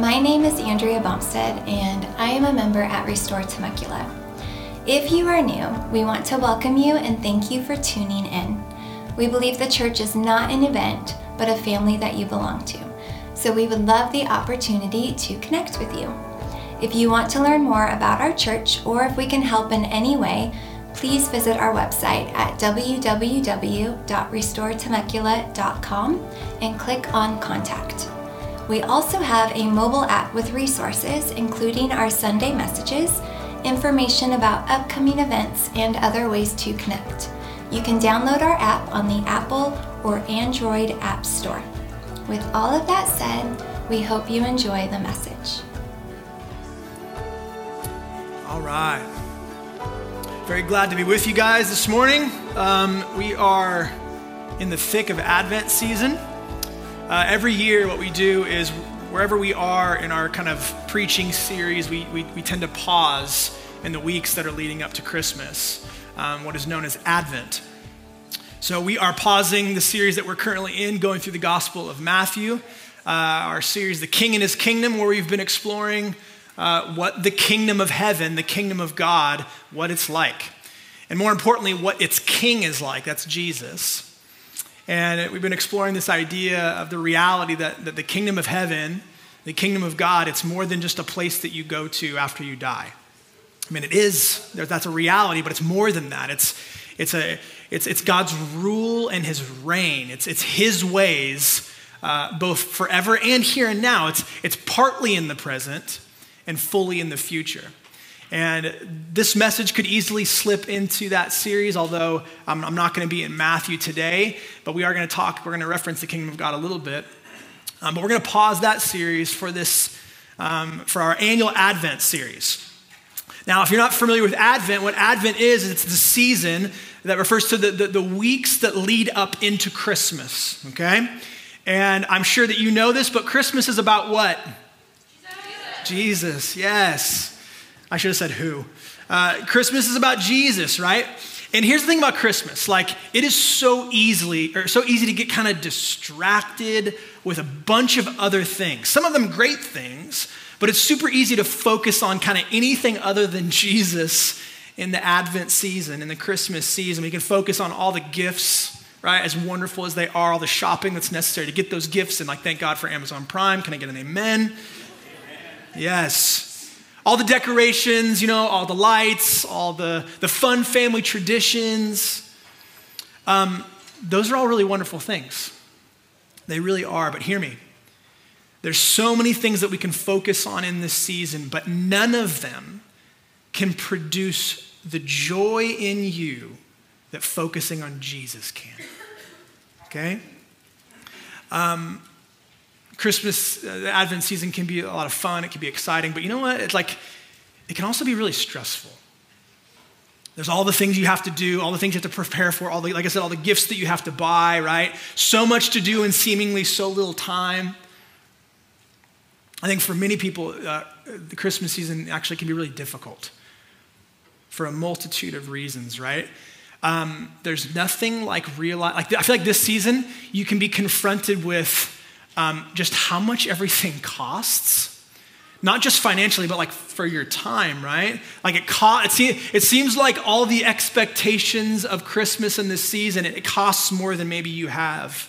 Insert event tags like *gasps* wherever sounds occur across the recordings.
My name is Andrea Bumstead, and I am a member at Restore Temecula. If you are new, we want to welcome you and thank you for tuning in. We believe the church is not an event, but a family that you belong to. So we would love the opportunity to connect with you. If you want to learn more about our church or if we can help in any way, please visit our website at www.restoretemecula.com and click on Contact. We also have a mobile app with resources, including our Sunday messages, information about upcoming events, and other ways to connect. You can download our app on the Apple or Android App Store. With all of that said, we hope you enjoy the message. All right. Very glad to be with you guys this morning. Um, we are in the thick of Advent season. Uh, every year, what we do is wherever we are in our kind of preaching series, we, we, we tend to pause in the weeks that are leading up to Christmas, um, what is known as Advent. So we are pausing the series that we're currently in, going through the Gospel of Matthew, uh, our series, The King and His Kingdom, where we've been exploring uh, what the kingdom of heaven, the kingdom of God, what it's like. And more importantly, what its king is like. That's Jesus. And we've been exploring this idea of the reality that, that the kingdom of heaven, the kingdom of God, it's more than just a place that you go to after you die. I mean, it is, that's a reality, but it's more than that. It's, it's, a, it's, it's God's rule and his reign, it's, it's his ways, uh, both forever and here and now. It's, it's partly in the present and fully in the future. And this message could easily slip into that series, although I'm, I'm not going to be in Matthew today, but we are going to talk, we're going to reference the kingdom of God a little bit. Um, but we're going to pause that series for this, um, for our annual Advent series. Now, if you're not familiar with Advent, what Advent is, it's the season that refers to the, the, the weeks that lead up into Christmas, okay? And I'm sure that you know this, but Christmas is about what? Jesus, Jesus yes. I should have said who. Uh, Christmas is about Jesus, right? And here's the thing about Christmas like, it is so easily, or so easy to get kind of distracted with a bunch of other things. Some of them great things, but it's super easy to focus on kind of anything other than *laughs* Jesus in the Advent season, in the Christmas season. We can focus on all the gifts, right? As wonderful as they are, all the shopping that's necessary to get those gifts. And like, thank God for Amazon Prime. Can I get an amen? amen. Yes. All the decorations, you know, all the lights, all the, the fun family traditions. Um, those are all really wonderful things. They really are, but hear me. There's so many things that we can focus on in this season, but none of them can produce the joy in you that focusing on Jesus can. Okay? Um, Christmas, uh, the Advent season can be a lot of fun, it can be exciting, but you know what? It's like, it can also be really stressful. There's all the things you have to do, all the things you have to prepare for, all the, like I said, all the gifts that you have to buy, right? So much to do in seemingly so little time. I think for many people, uh, the Christmas season actually can be really difficult for a multitude of reasons, right? Um, there's nothing like real like I feel like this season you can be confronted with um, just how much everything costs. Not just financially, but like for your time, right? Like it, co- it, se- it seems like all the expectations of Christmas and this season, it, it costs more than maybe you have.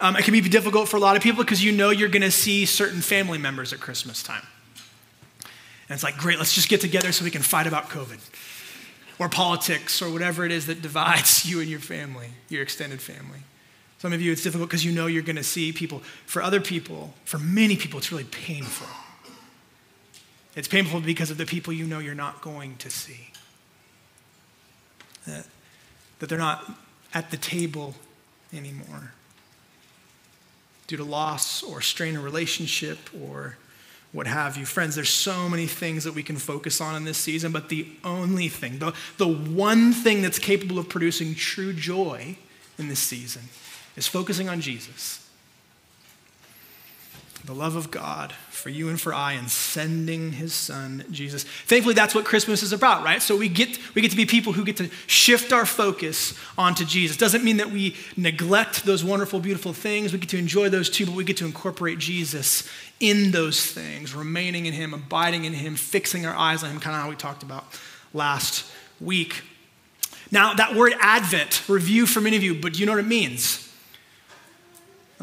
Um, it can be difficult for a lot of people because you know you're going to see certain family members at Christmas time. And it's like, great, let's just get together so we can fight about COVID or politics or whatever it is that divides *laughs* you and your family, your extended family. Some of you, it's difficult because you know you're going to see people. For other people, for many people, it's really painful. It's painful because of the people you know you're not going to see. That, that they're not at the table anymore due to loss or strain in relationship or what have you. Friends, there's so many things that we can focus on in this season, but the only thing, the, the one thing that's capable of producing true joy in this season is focusing on Jesus. the love of God for you and for I and sending his son Jesus. Thankfully that's what Christmas is about, right? So we get we get to be people who get to shift our focus onto Jesus. Doesn't mean that we neglect those wonderful beautiful things. We get to enjoy those too, but we get to incorporate Jesus in those things, remaining in him, abiding in him, fixing our eyes on him, kind of how we talked about last week. Now, that word Advent, review for many of you, but do you know what it means?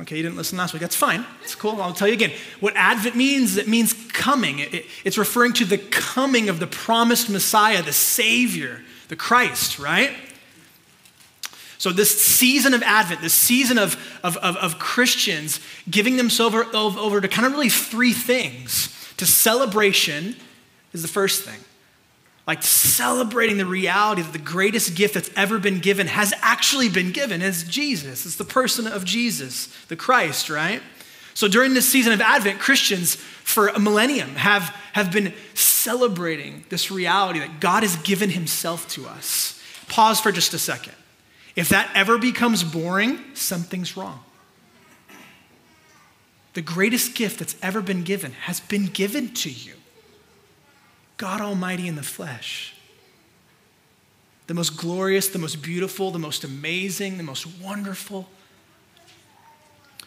Okay, you didn't listen last week. That's fine. It's cool. I'll tell you again. What Advent means, it means coming. It, it, it's referring to the coming of the promised Messiah, the Savior, the Christ, right? So, this season of Advent, this season of, of, of, of Christians giving themselves over, over to kind of really three things. To celebration is the first thing like celebrating the reality that the greatest gift that's ever been given has actually been given is Jesus. It's the person of Jesus, the Christ, right? So during this season of Advent, Christians for a millennium have, have been celebrating this reality that God has given himself to us. Pause for just a second. If that ever becomes boring, something's wrong. The greatest gift that's ever been given has been given to you. God Almighty in the flesh. The most glorious, the most beautiful, the most amazing, the most wonderful.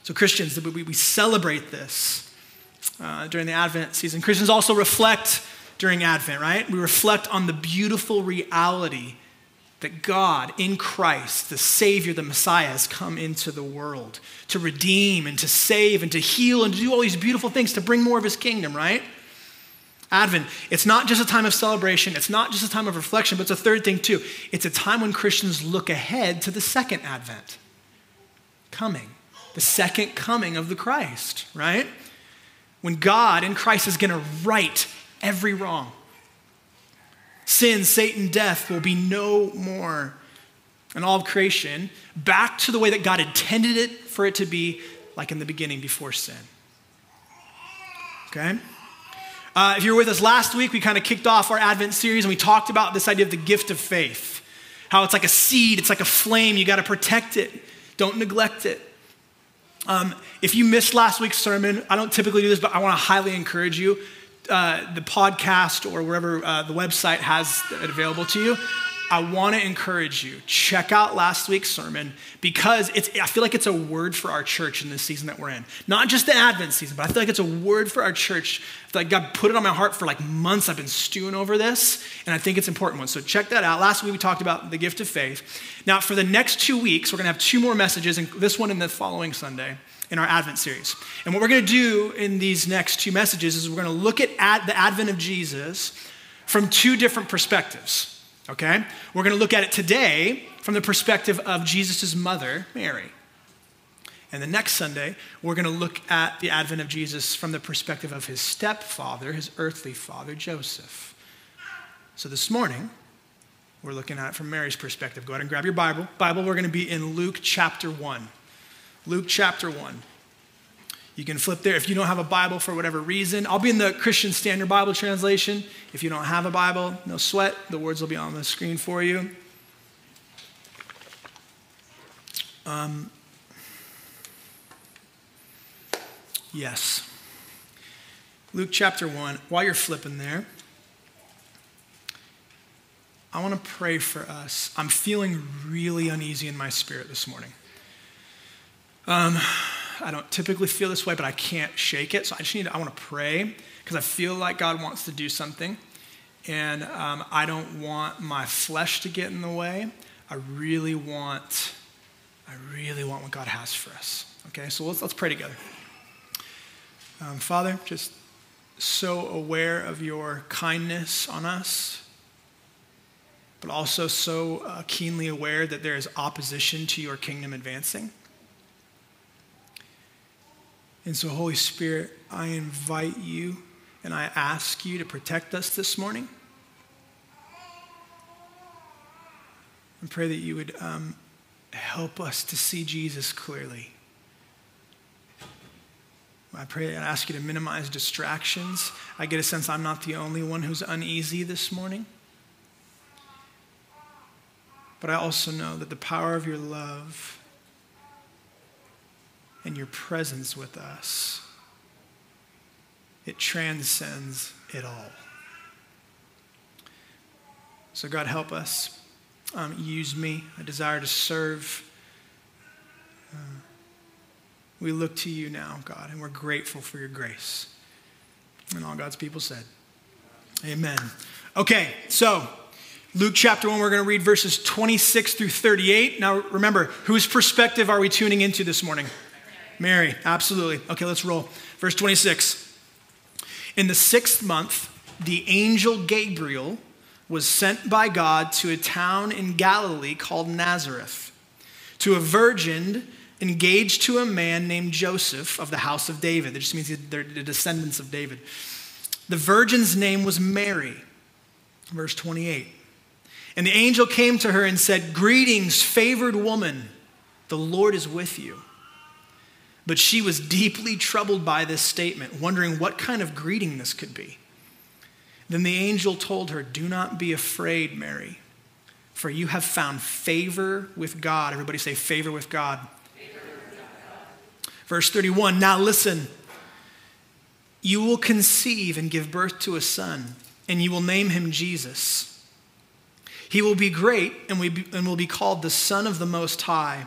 So, Christians, we, celebrate this uh, during the Advent season. Christians also reflect during Advent, right? We reflect on the beautiful reality that God in Christ, the Savior, the Messiah, has come into the world to redeem and to save and to heal and to do all these beautiful things to bring more of His kingdom, right? Advent, it's not just a time of celebration, it's not just a time of reflection, but it's a third thing too. It's a time when Christians look ahead to the second Advent coming, the second coming of the Christ, right? When God in Christ is going to right every wrong. Sin, Satan, death will be no more. And all of creation back to the way that God intended it for it to be, like in the beginning before sin. Okay? Uh, if you were with us last week, we kind of kicked off our Advent series and we talked about this idea of the gift of faith. How it's like a seed, it's like a flame, you got to protect it, don't neglect it. Um, if you missed last week's sermon, I don't typically do this, but I want to highly encourage you. Uh, the podcast or wherever uh, the website has it available to you, I want to encourage you, check out last week's sermon because it's, I feel like it's a word for our church in this season that we're in. Not just the Advent season, but I feel like it's a word for our church. I feel like God put it on my heart for like months. I've been stewing over this, and I think it's an important one. So check that out. Last week we talked about the gift of faith. Now, for the next two weeks, we're going to have two more messages, and this one and the following Sunday in our Advent series. And what we're going to do in these next two messages is we're going to look at ad- the advent of Jesus from two different perspectives okay? We're going to look at it today from the perspective of Jesus' mother, Mary. And the next Sunday, we're going to look at the advent of Jesus from the perspective of his stepfather, his earthly father, Joseph. So this morning, we're looking at it from Mary's perspective. Go ahead and grab your Bible. Bible, we're going to be in Luke chapter 1. Luke chapter 1. You can flip there. If you don't have a Bible for whatever reason, I'll be in the Christian Standard Bible translation. If you don't have a Bible, no sweat. The words will be on the screen for you. Um, yes. Luke chapter 1. While you're flipping there, I want to pray for us. I'm feeling really uneasy in my spirit this morning. Um, I don't typically feel this way, but I can't shake it. So I just need, to, I want to pray because I feel like God wants to do something. And um, I don't want my flesh to get in the way. I really want, I really want what God has for us. Okay, so let's, let's pray together. Um, Father, just so aware of your kindness on us, but also so uh, keenly aware that there is opposition to your kingdom advancing. And so, Holy Spirit, I invite you and I ask you to protect us this morning. And pray that you would um, help us to see Jesus clearly. I pray and ask you to minimize distractions. I get a sense I'm not the only one who's uneasy this morning. But I also know that the power of your love and your presence with us it transcends it all. So, God, help us. Um, use me. I desire to serve. Uh, we look to you now, God, and we're grateful for your grace. And all God's people said, Amen. Okay, so Luke chapter 1, we're going to read verses 26 through 38. Now, remember, whose perspective are we tuning into this morning? Mary, absolutely. Okay, let's roll. Verse 26. In the sixth month, the angel Gabriel was sent by God to a town in Galilee called Nazareth, to a virgin engaged to a man named Joseph of the house of David. That just means they're the descendants of David. The virgin's name was Mary. Verse 28. And the angel came to her and said, Greetings, favored woman, the Lord is with you. But she was deeply troubled by this statement, wondering what kind of greeting this could be. Then the angel told her, Do not be afraid, Mary, for you have found favor with God. Everybody say, Favor with God. Verse 31 Now listen, you will conceive and give birth to a son, and you will name him Jesus. He will be great and, will be called the Son of the Most High.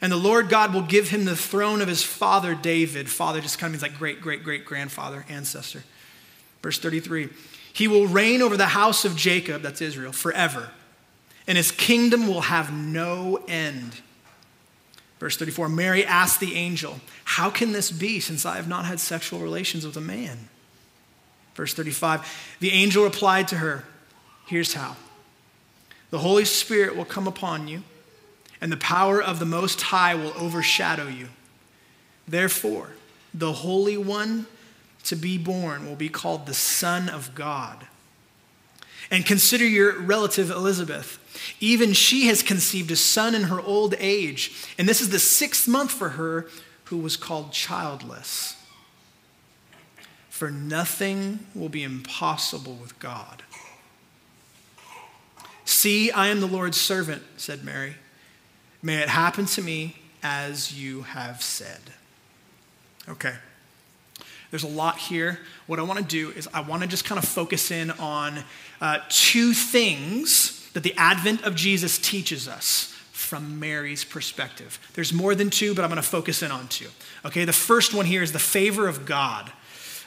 And the Lord God will give him the throne of his father David. Father just kind of means like great, great, great grandfather, ancestor. Verse 33 He will reign over the house of Jacob, that's Israel, forever, and his kingdom will have no end. Verse 34 Mary asked the angel, How can this be since I have not had sexual relations with a man? Verse 35 The angel replied to her, Here's how the Holy Spirit will come upon you, and the power of the Most High will overshadow you. Therefore, the Holy One to be born will be called the Son of God. And consider your relative Elizabeth. Even she has conceived a son in her old age, and this is the sixth month for her who was called childless. For nothing will be impossible with God. See, I am the Lord's servant, said Mary. May it happen to me as you have said. Okay. There's a lot here. What I want to do is I want to just kind of focus in on uh, two things that the advent of Jesus teaches us from Mary's perspective. There's more than two, but I'm going to focus in on two. Okay, the first one here is the favor of God.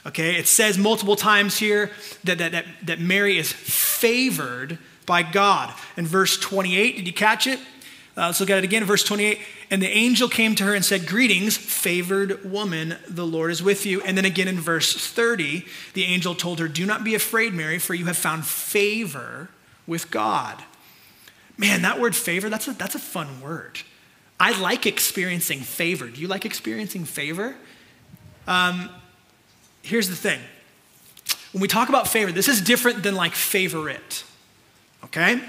Okay, it says multiple times here that, that, that, that Mary is favored by God. In verse 28, did you catch it? Uh, let's look at it again. Verse 28. And the angel came to her and said, Greetings, favored woman, the Lord is with you. And then again in verse 30, the angel told her, Do not be afraid, Mary, for you have found favor with God. Man, that word favor, that's a, that's a fun word. I like experiencing favor. Do you like experiencing favor? Um, here's the thing when we talk about favor, this is different than like favorite, okay?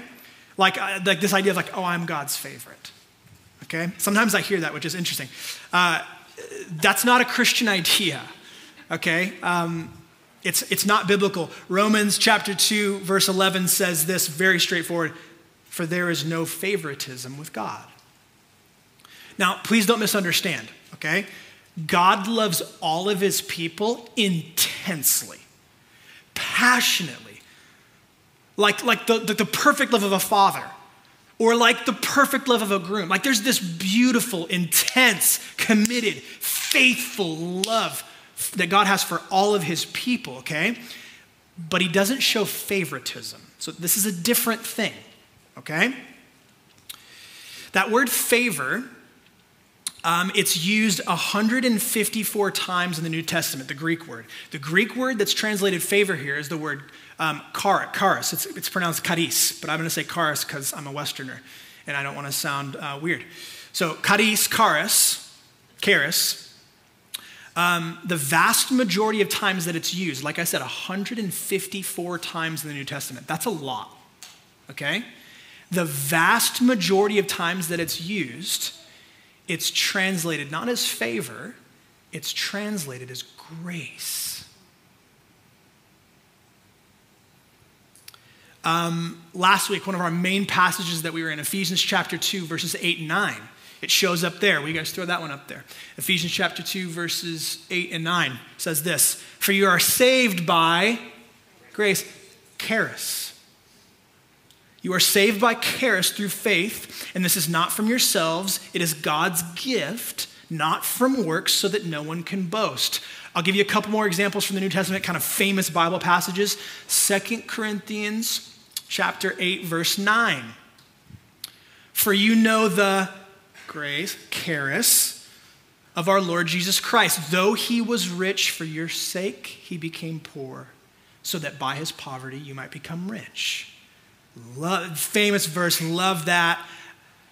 Like, uh, like this idea of like, oh, I'm God's favorite. Okay? Sometimes I hear that, which is interesting. Uh, that's not a Christian idea. Okay? Um, it's, it's not biblical. Romans chapter 2, verse 11 says this very straightforward For there is no favoritism with God. Now, please don't misunderstand, okay? God loves all of his people intensely, passionately like, like the, the, the perfect love of a father or like the perfect love of a groom. Like there's this beautiful, intense, committed, faithful love that God has for all of his people, okay? But he doesn't show favoritism. So this is a different thing, okay? That word favor, um, it's used 154 times in the New Testament, the Greek word. The Greek word that's translated favor here is the word um. It's, it's pronounced charis, but I'm going to say charis because I'm a Westerner and I don't want to sound uh, weird. So charis, charis, charis. Um, the vast majority of times that it's used, like I said, 154 times in the New Testament. That's a lot, okay? The vast majority of times that it's used, it's translated not as favor, it's translated as grace. Um, last week, one of our main passages that we were in, Ephesians chapter 2, verses 8 and 9. It shows up there. We guys throw that one up there. Ephesians chapter 2, verses 8 and 9 says this For you are saved by grace, charis. You are saved by charis through faith, and this is not from yourselves, it is God's gift, not from works, so that no one can boast. I'll give you a couple more examples from the New Testament, kind of famous Bible passages. Second Corinthians chapter 8, verse 9. For you know the grace, charis, of our Lord Jesus Christ. Though he was rich for your sake, he became poor, so that by his poverty you might become rich. Love, famous verse, love that.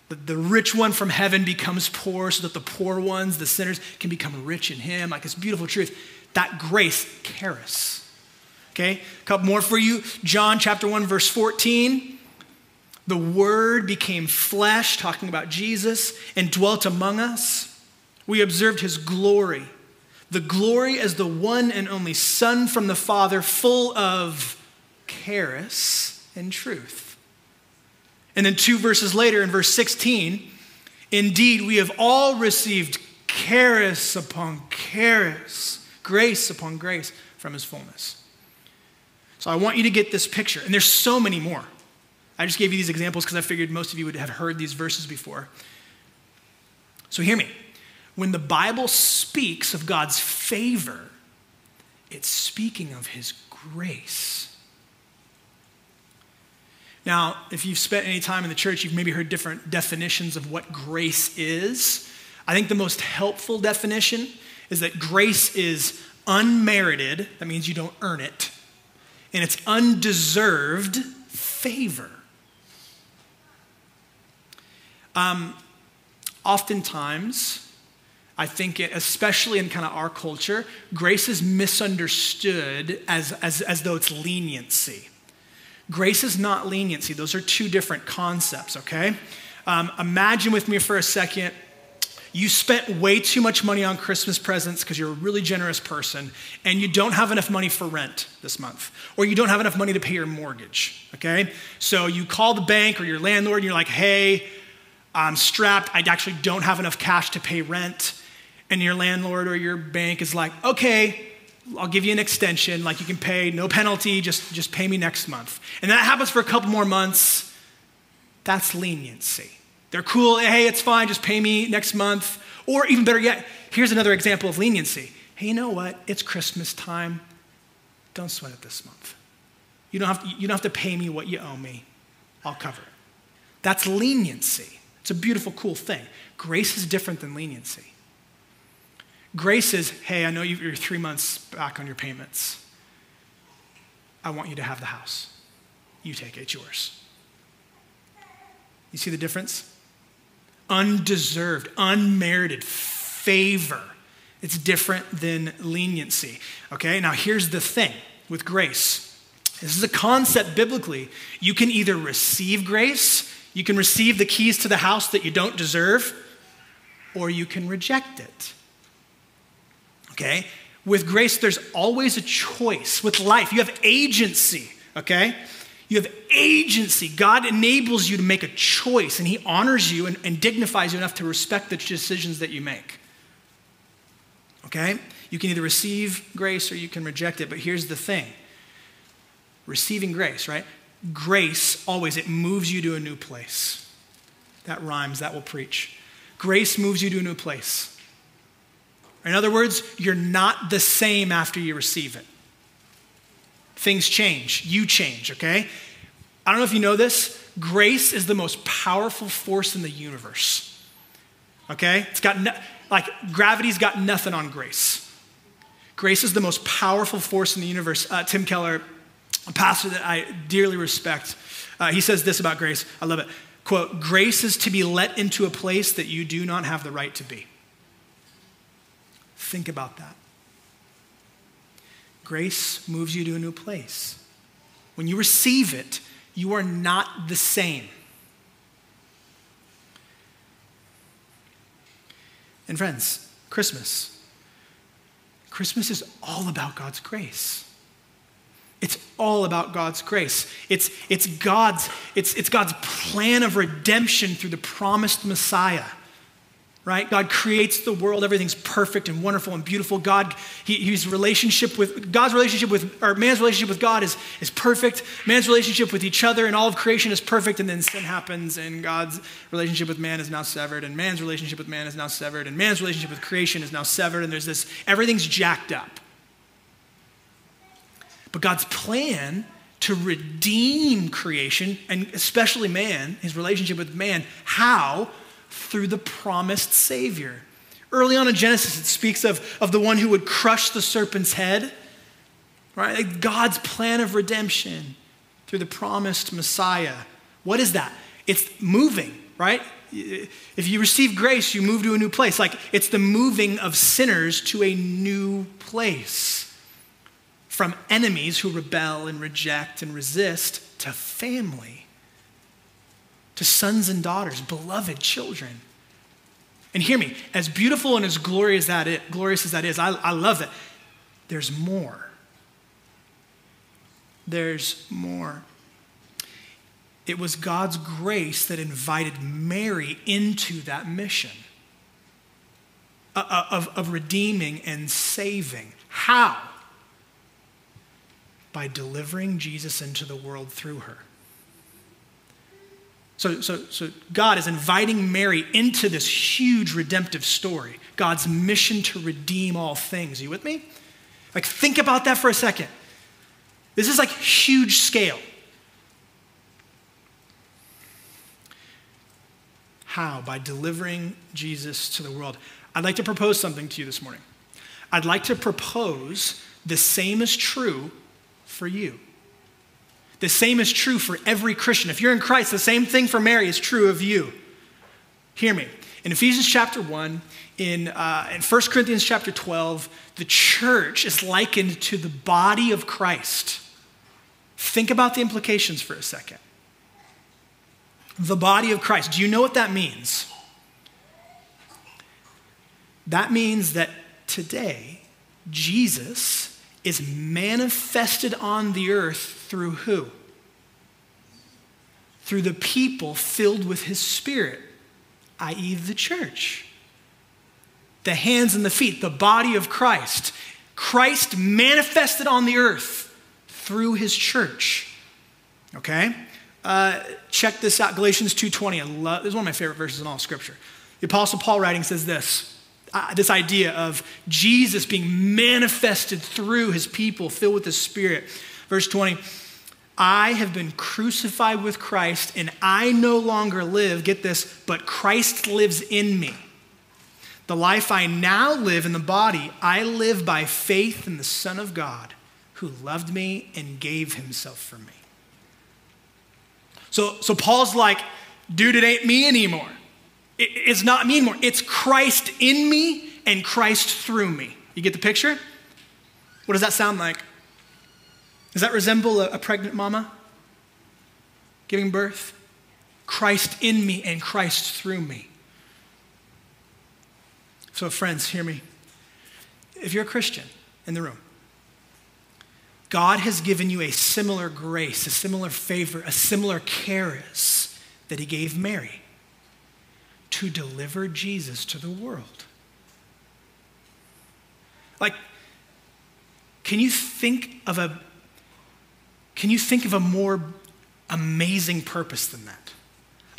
The, the rich one from heaven becomes poor so that the poor ones, the sinners, can become rich in him. Like this beautiful truth. That grace, charis. Okay, a couple more for you. John chapter 1, verse 14. The Word became flesh, talking about Jesus, and dwelt among us. We observed his glory, the glory as the one and only Son from the Father, full of charis and truth. And then two verses later, in verse 16, indeed, we have all received charis upon charis, grace upon grace from his fullness. So I want you to get this picture, and there's so many more. I just gave you these examples because I figured most of you would have heard these verses before. So hear me. When the Bible speaks of God's favor, it's speaking of his grace. Now, if you've spent any time in the church, you've maybe heard different definitions of what grace is. I think the most helpful definition is that grace is unmerited, that means you don't earn it, and it's undeserved favor. Um, oftentimes, I think, it, especially in kind of our culture, grace is misunderstood as, as, as though it's leniency. Grace is not leniency, those are two different concepts, okay? Um, imagine with me for a second you spent way too much money on Christmas presents because you're a really generous person and you don't have enough money for rent this month, or you don't have enough money to pay your mortgage, okay? So you call the bank or your landlord and you're like, hey, I'm strapped. I actually don't have enough cash to pay rent. And your landlord or your bank is like, okay, I'll give you an extension. Like you can pay, no penalty, just, just pay me next month. And that happens for a couple more months. That's leniency. They're cool. Hey, it's fine. Just pay me next month. Or even better yet, here's another example of leniency. Hey, you know what? It's Christmas time. Don't sweat it this month. You don't have to, you don't have to pay me what you owe me. I'll cover it. That's leniency. It's a beautiful, cool thing. Grace is different than leniency. Grace is, hey, I know you're three months back on your payments. I want you to have the house. You take it, it's yours. You see the difference? Undeserved, unmerited favor. It's different than leniency. Okay, now here's the thing with grace this is a concept biblically. You can either receive grace you can receive the keys to the house that you don't deserve, or you can reject it. Okay? With grace, there's always a choice. With life, you have agency, okay? You have agency. God enables you to make a choice, and He honors you and, and dignifies you enough to respect the decisions that you make. Okay? You can either receive grace or you can reject it, but here's the thing receiving grace, right? Grace always, it moves you to a new place. That rhymes, that will preach. Grace moves you to a new place. In other words, you're not the same after you receive it. Things change, you change, okay? I don't know if you know this. Grace is the most powerful force in the universe. Okay? It's got no, like gravity's got nothing on grace. Grace is the most powerful force in the universe. Uh, Tim Keller a pastor that I dearly respect, uh, he says this about grace. I love it. Quote, grace is to be let into a place that you do not have the right to be. Think about that. Grace moves you to a new place. When you receive it, you are not the same. And friends, Christmas. Christmas is all about God's grace. It's all about God's grace. It's, it's, God's, it's, it's God's plan of redemption through the promised Messiah. Right? God creates the world. Everything's perfect and wonderful and beautiful. God, he, he's relationship with God's relationship with, or man's relationship with God is, is perfect. Man's relationship with each other and all of creation is perfect. And then sin happens, and God's relationship with man is now severed, and man's relationship with man is now severed, and man's relationship with creation is now severed. And there's this, everything's jacked up. But God's plan to redeem creation, and especially man, his relationship with man, how? Through the promised Savior. Early on in Genesis, it speaks of, of the one who would crush the serpent's head, right? God's plan of redemption through the promised Messiah. What is that? It's moving, right? If you receive grace, you move to a new place. Like it's the moving of sinners to a new place. From enemies who rebel and reject and resist to family to sons and daughters, beloved children. And hear me, as beautiful and as glorious, that glorious as that is, I, I love it. There's more. There's more. It was God's grace that invited Mary into that mission uh, uh, of, of redeeming and saving. How? By delivering Jesus into the world through her. So, so, so God is inviting Mary into this huge redemptive story, God's mission to redeem all things. You with me? Like, think about that for a second. This is like huge scale. How? By delivering Jesus to the world. I'd like to propose something to you this morning. I'd like to propose the same is true for you. The same is true for every Christian. If you're in Christ, the same thing for Mary is true of you. Hear me. In Ephesians chapter 1, in, uh, in 1 Corinthians chapter 12, the church is likened to the body of Christ. Think about the implications for a second. The body of Christ. Do you know what that means? That means that today, Jesus is manifested on the earth through who? Through the people filled with his spirit, i.e., the church. The hands and the feet, the body of Christ. Christ manifested on the earth through his church. Okay? Uh, check this out Galatians 2.20. I love, this is one of my favorite verses in all scripture. The Apostle Paul writing says this uh, this idea of Jesus being manifested through his people filled with the Spirit. Verse 20 I have been crucified with Christ, and I no longer live, get this, but Christ lives in me. The life I now live in the body, I live by faith in the Son of God who loved me and gave himself for me. So, so Paul's like, dude, it ain't me anymore. It's not me anymore. It's Christ in me and Christ through me. You get the picture? What does that sound like? Does that resemble a, a pregnant mama giving birth? Christ in me and Christ through me. So, friends, hear me. If you're a Christian in the room, God has given you a similar grace, a similar favor, a similar charis that He gave Mary to deliver Jesus to the world. Like, can you think of a can you think of a more amazing purpose than that?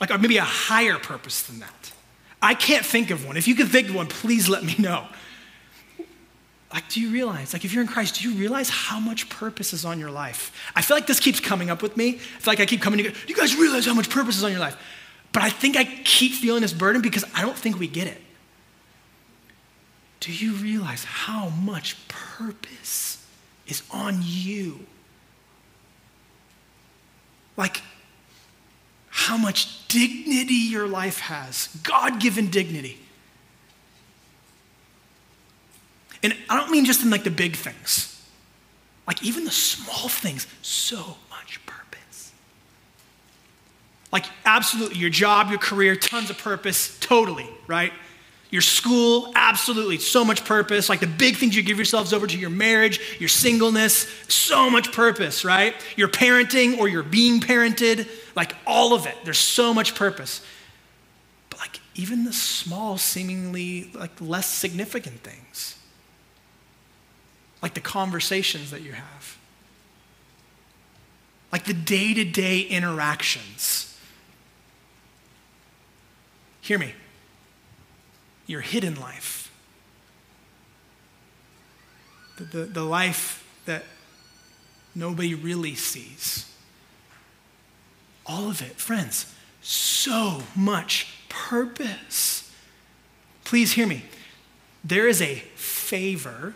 Like, or maybe a higher purpose than that? I can't think of one. If you can think of one, please let me know. Like, do you realize, like, if you're in Christ, do you realize how much purpose is on your life? I feel like this keeps coming up with me. I feel like I keep coming to, you. do you guys realize how much purpose is on your life? But I think I keep feeling this burden because I don't think we get it. Do you realize how much purpose is on you? like how much dignity your life has God given dignity. And I don't mean just in like the big things, like even the small things, so. Like, absolutely, your job, your career, tons of purpose, totally, right? Your school, absolutely, so much purpose. Like the big things you give yourselves over to your marriage, your singleness, so much purpose, right? Your parenting or your being parented, like all of it. There's so much purpose. But like even the small, seemingly like less significant things, like the conversations that you have, like the day to day interactions. Hear me. Your hidden life, the, the, the life that nobody really sees. All of it, friends, so much purpose. Please hear me. There is a favor,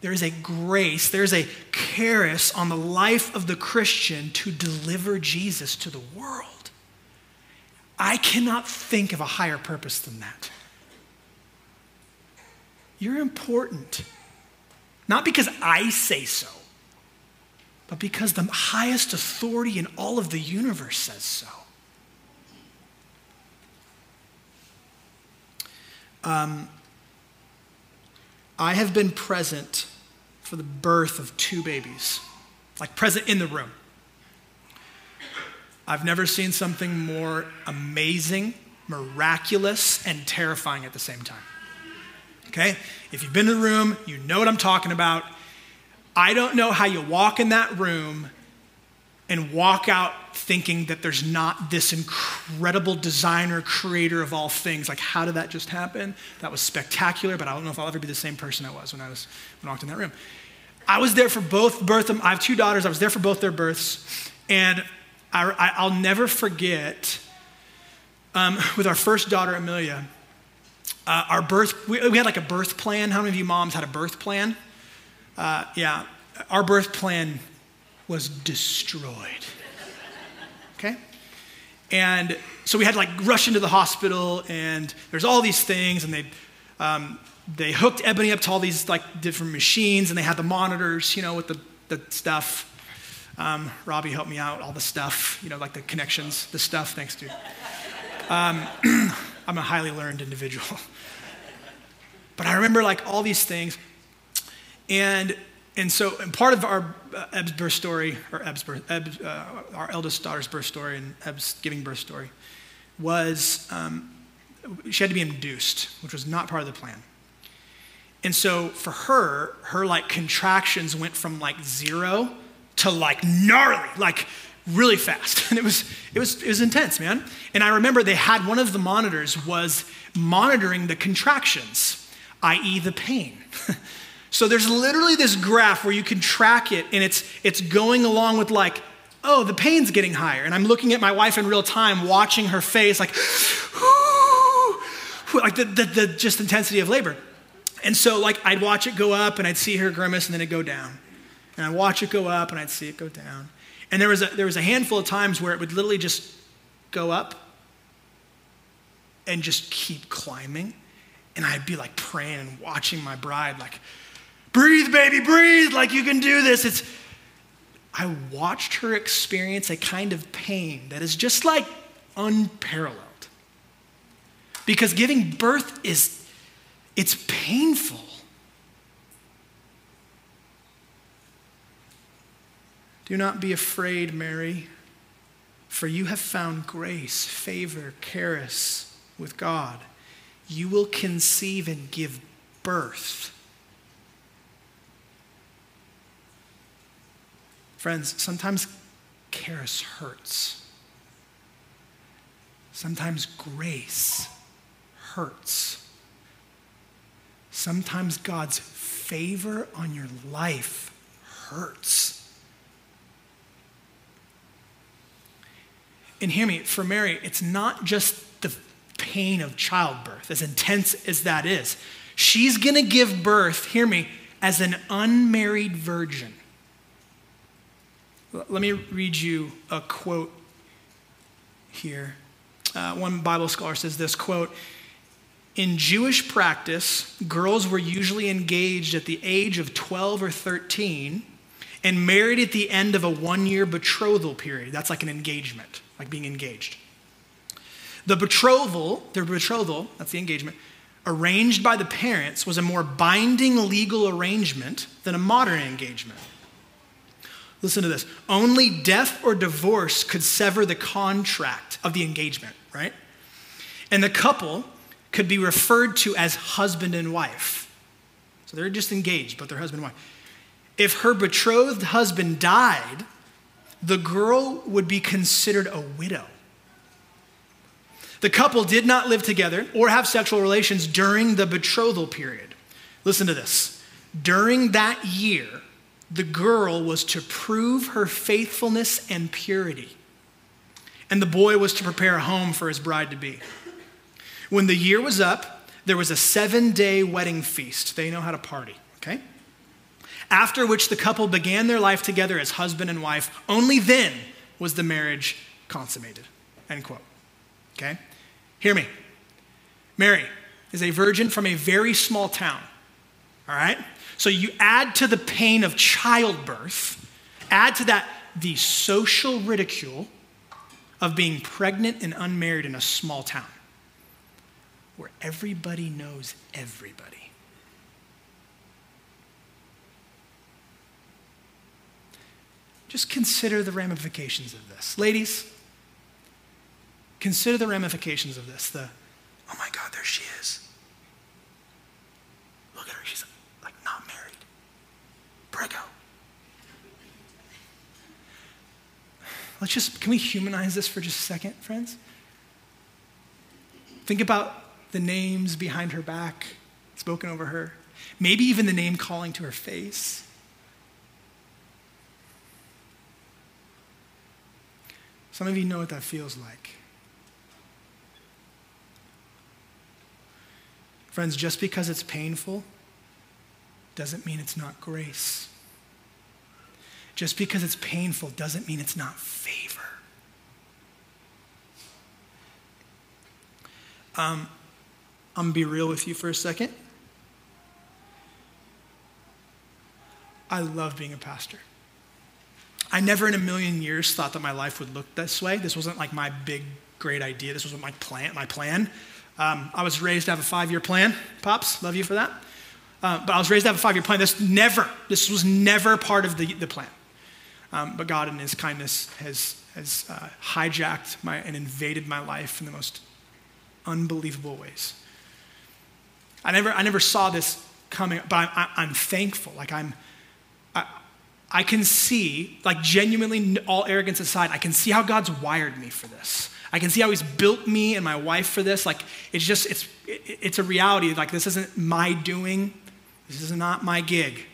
there is a grace, there is a charis on the life of the Christian to deliver Jesus to the world. I cannot think of a higher purpose than that. You're important. Not because I say so, but because the highest authority in all of the universe says so. Um, I have been present for the birth of two babies, like present in the room. I've never seen something more amazing, miraculous, and terrifying at the same time. Okay? If you've been in the room, you know what I'm talking about. I don't know how you walk in that room and walk out thinking that there's not this incredible designer, creator of all things. Like, how did that just happen? That was spectacular, but I don't know if I'll ever be the same person I was when I was when I walked in that room. I was there for both birth. I have two daughters. I was there for both their births, and I, will never forget. Um, *laughs* with our first daughter, Amelia, uh, our birth. We, we, had like a birth plan. How many of you moms had a birth plan? Uh, yeah, our birth plan was destroyed. Okay? And so we had to like rush into the hospital, and there's all these things, and they, um, they hooked Ebony up to all these like different machines, and they had the monitors, you know, with the, the stuff. Um, Robbie helped me out, all the stuff, you know, like the connections, the stuff. Thanks, dude. Um, *clears throat* I'm a highly learned individual. *laughs* but I remember like all these things, and and so and part of our uh, Eb's birth story, or Eb's birth, uh, our eldest daughter's birth story and Eb's giving birth story, was um, she had to be induced, which was not part of the plan. And so for her, her like contractions went from like zero to like gnarly, like really fast. *laughs* And it was, it was, it was intense, man. And I remember they had one of the monitors was monitoring the contractions, i.e., the pain. *laughs* So there's literally this graph where you can track it, and it's, it's going along with like, oh, the pain's getting higher. And I'm looking at my wife in real time, watching her face, like, *gasps* like the, the, the just intensity of labor. And so, like, I'd watch it go up, and I'd see her grimace, and then it'd go down. And I'd watch it go up, and I'd see it go down. And there was a, there was a handful of times where it would literally just go up and just keep climbing. And I'd be like praying and watching my bride, like, Breathe, baby, breathe, like you can do this. It's I watched her experience a kind of pain that is just like unparalleled. Because giving birth is it's painful. Do not be afraid, Mary, for you have found grace, favor, charis with God. You will conceive and give birth Friends, sometimes charis hurts. Sometimes grace hurts. Sometimes God's favor on your life hurts. And hear me, for Mary, it's not just the pain of childbirth, as intense as that is. She's going to give birth, hear me, as an unmarried virgin. Let me read you a quote here. Uh, one Bible scholar says this quote, in Jewish practice, girls were usually engaged at the age of 12 or 13 and married at the end of a one year betrothal period. That's like an engagement, like being engaged. The betrothal, their betrothal, that's the engagement, arranged by the parents was a more binding legal arrangement than a modern engagement. Listen to this. Only death or divorce could sever the contract of the engagement, right? And the couple could be referred to as husband and wife. So they're just engaged, but they're husband and wife. If her betrothed husband died, the girl would be considered a widow. The couple did not live together or have sexual relations during the betrothal period. Listen to this. During that year, the girl was to prove her faithfulness and purity, and the boy was to prepare a home for his bride to be. When the year was up, there was a seven day wedding feast. They know how to party, okay? After which the couple began their life together as husband and wife. Only then was the marriage consummated. End quote. Okay? Hear me. Mary is a virgin from a very small town. All right? So you add to the pain of childbirth, add to that the social ridicule of being pregnant and unmarried in a small town where everybody knows everybody. Just consider the ramifications of this. Ladies, Consider the ramifications of this. The, oh my God, there she is. Look at her. She's like not married. Prego. Let's just, can we humanize this for just a second, friends? Think about the names behind her back, spoken over her. Maybe even the name calling to her face. Some of you know what that feels like. Friends, just because it's painful doesn't mean it's not grace. Just because it's painful doesn't mean it's not favor. Um, I'm going to be real with you for a second. I love being a pastor. I never in a million years thought that my life would look this way. This wasn't like my big, great idea. This wasn't my plan. My plan. Um, I was raised to have a five year plan. Pops, love you for that. Uh, but I was raised to have a five year plan. This never, this was never part of the, the plan. Um, but God, in His kindness, has, has uh, hijacked my, and invaded my life in the most unbelievable ways. I never, I never saw this coming, but I'm, I, am i am thankful. Like, I'm, I can see, like, genuinely, all arrogance aside, I can see how God's wired me for this. I can see how he's built me and my wife for this. Like, it's just, it's, it's a reality. Like, this isn't my doing. This is not my gig.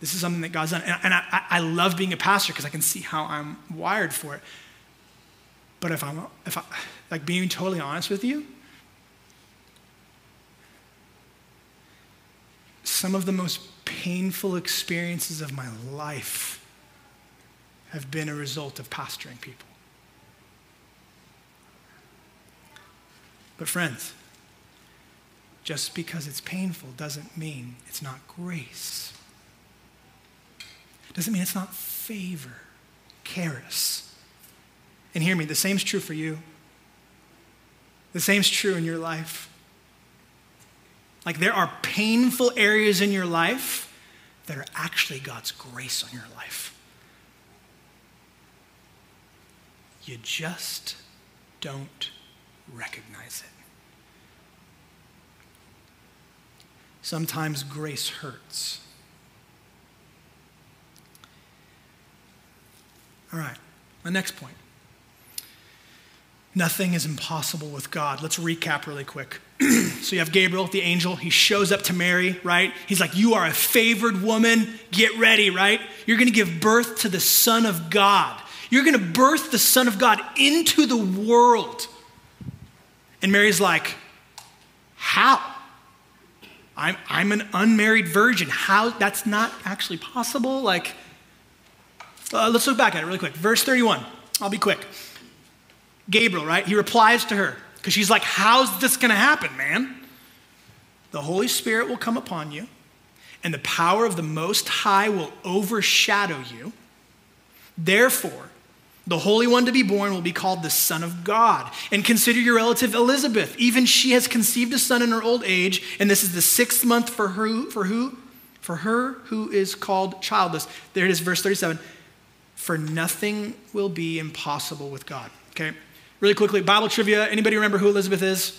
This is something that God's done. And, and I, I love being a pastor because I can see how I'm wired for it. But if I'm, if I, like, being totally honest with you, some of the most painful experiences of my life have been a result of pastoring people. But, friends, just because it's painful doesn't mean it's not grace. Doesn't mean it's not favor, charis. And hear me, the same's true for you. The same's true in your life. Like there are painful areas in your life that are actually God's grace on your life. You just don't recognize it. Sometimes grace hurts. All right, my next point. Nothing is impossible with God. Let's recap really quick. *clears throat* so you have Gabriel, the angel. He shows up to Mary, right? He's like, You are a favored woman. Get ready, right? You're going to give birth to the Son of God. You're going to birth the Son of God into the world. And Mary's like, How? I'm, I'm an unmarried virgin. How? That's not actually possible. Like, uh, let's look back at it really quick. Verse 31. I'll be quick. Gabriel, right? He replies to her because she's like, How's this going to happen, man? The Holy Spirit will come upon you, and the power of the Most High will overshadow you. Therefore, the Holy One to be born will be called the Son of God. And consider your relative Elizabeth. Even she has conceived a son in her old age, and this is the sixth month for her, for who? For her who is called childless. There it is, verse 37. For nothing will be impossible with God. Okay? Really quickly, Bible trivia. Anybody remember who Elizabeth is?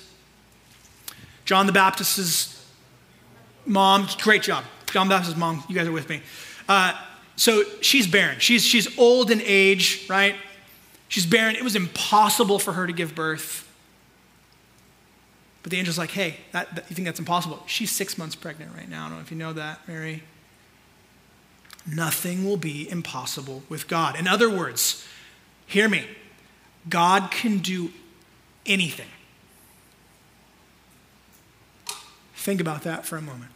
John the Baptist's mom, great job. John the Baptist's mom, you guys are with me. Uh, so she's barren. She's, she's old in age, right? She's barren. It was impossible for her to give birth. But the angel's like, hey, that, that, you think that's impossible? She's six months pregnant right now. I don't know if you know that, Mary. Nothing will be impossible with God. In other words, hear me God can do anything. Think about that for a moment.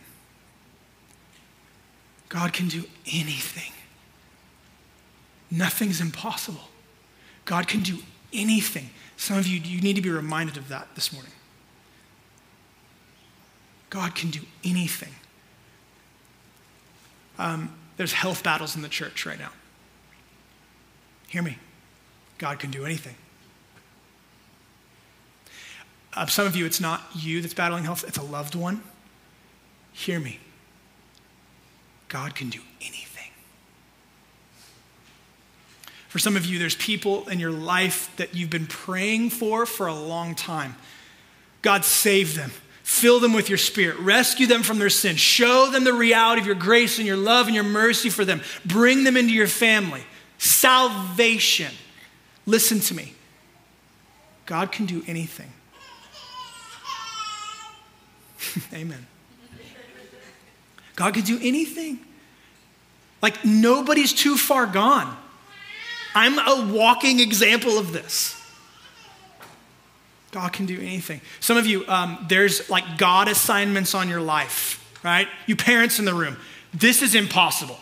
God can do anything. Nothing's impossible. God can do anything. Some of you, you need to be reminded of that this morning. God can do anything. Um, there's health battles in the church right now. Hear me. God can do anything. Uh, some of you, it's not you that's battling health, it's a loved one. Hear me. God can do anything. For some of you, there's people in your life that you've been praying for for a long time. God, save them. Fill them with your spirit. Rescue them from their sin. Show them the reality of your grace and your love and your mercy for them. Bring them into your family. Salvation. Listen to me. God can do anything. *laughs* Amen. God can do anything. Like nobody's too far gone. I'm a walking example of this. God can do anything. Some of you, um, there's like God assignments on your life, right? You parents in the room, this is impossible,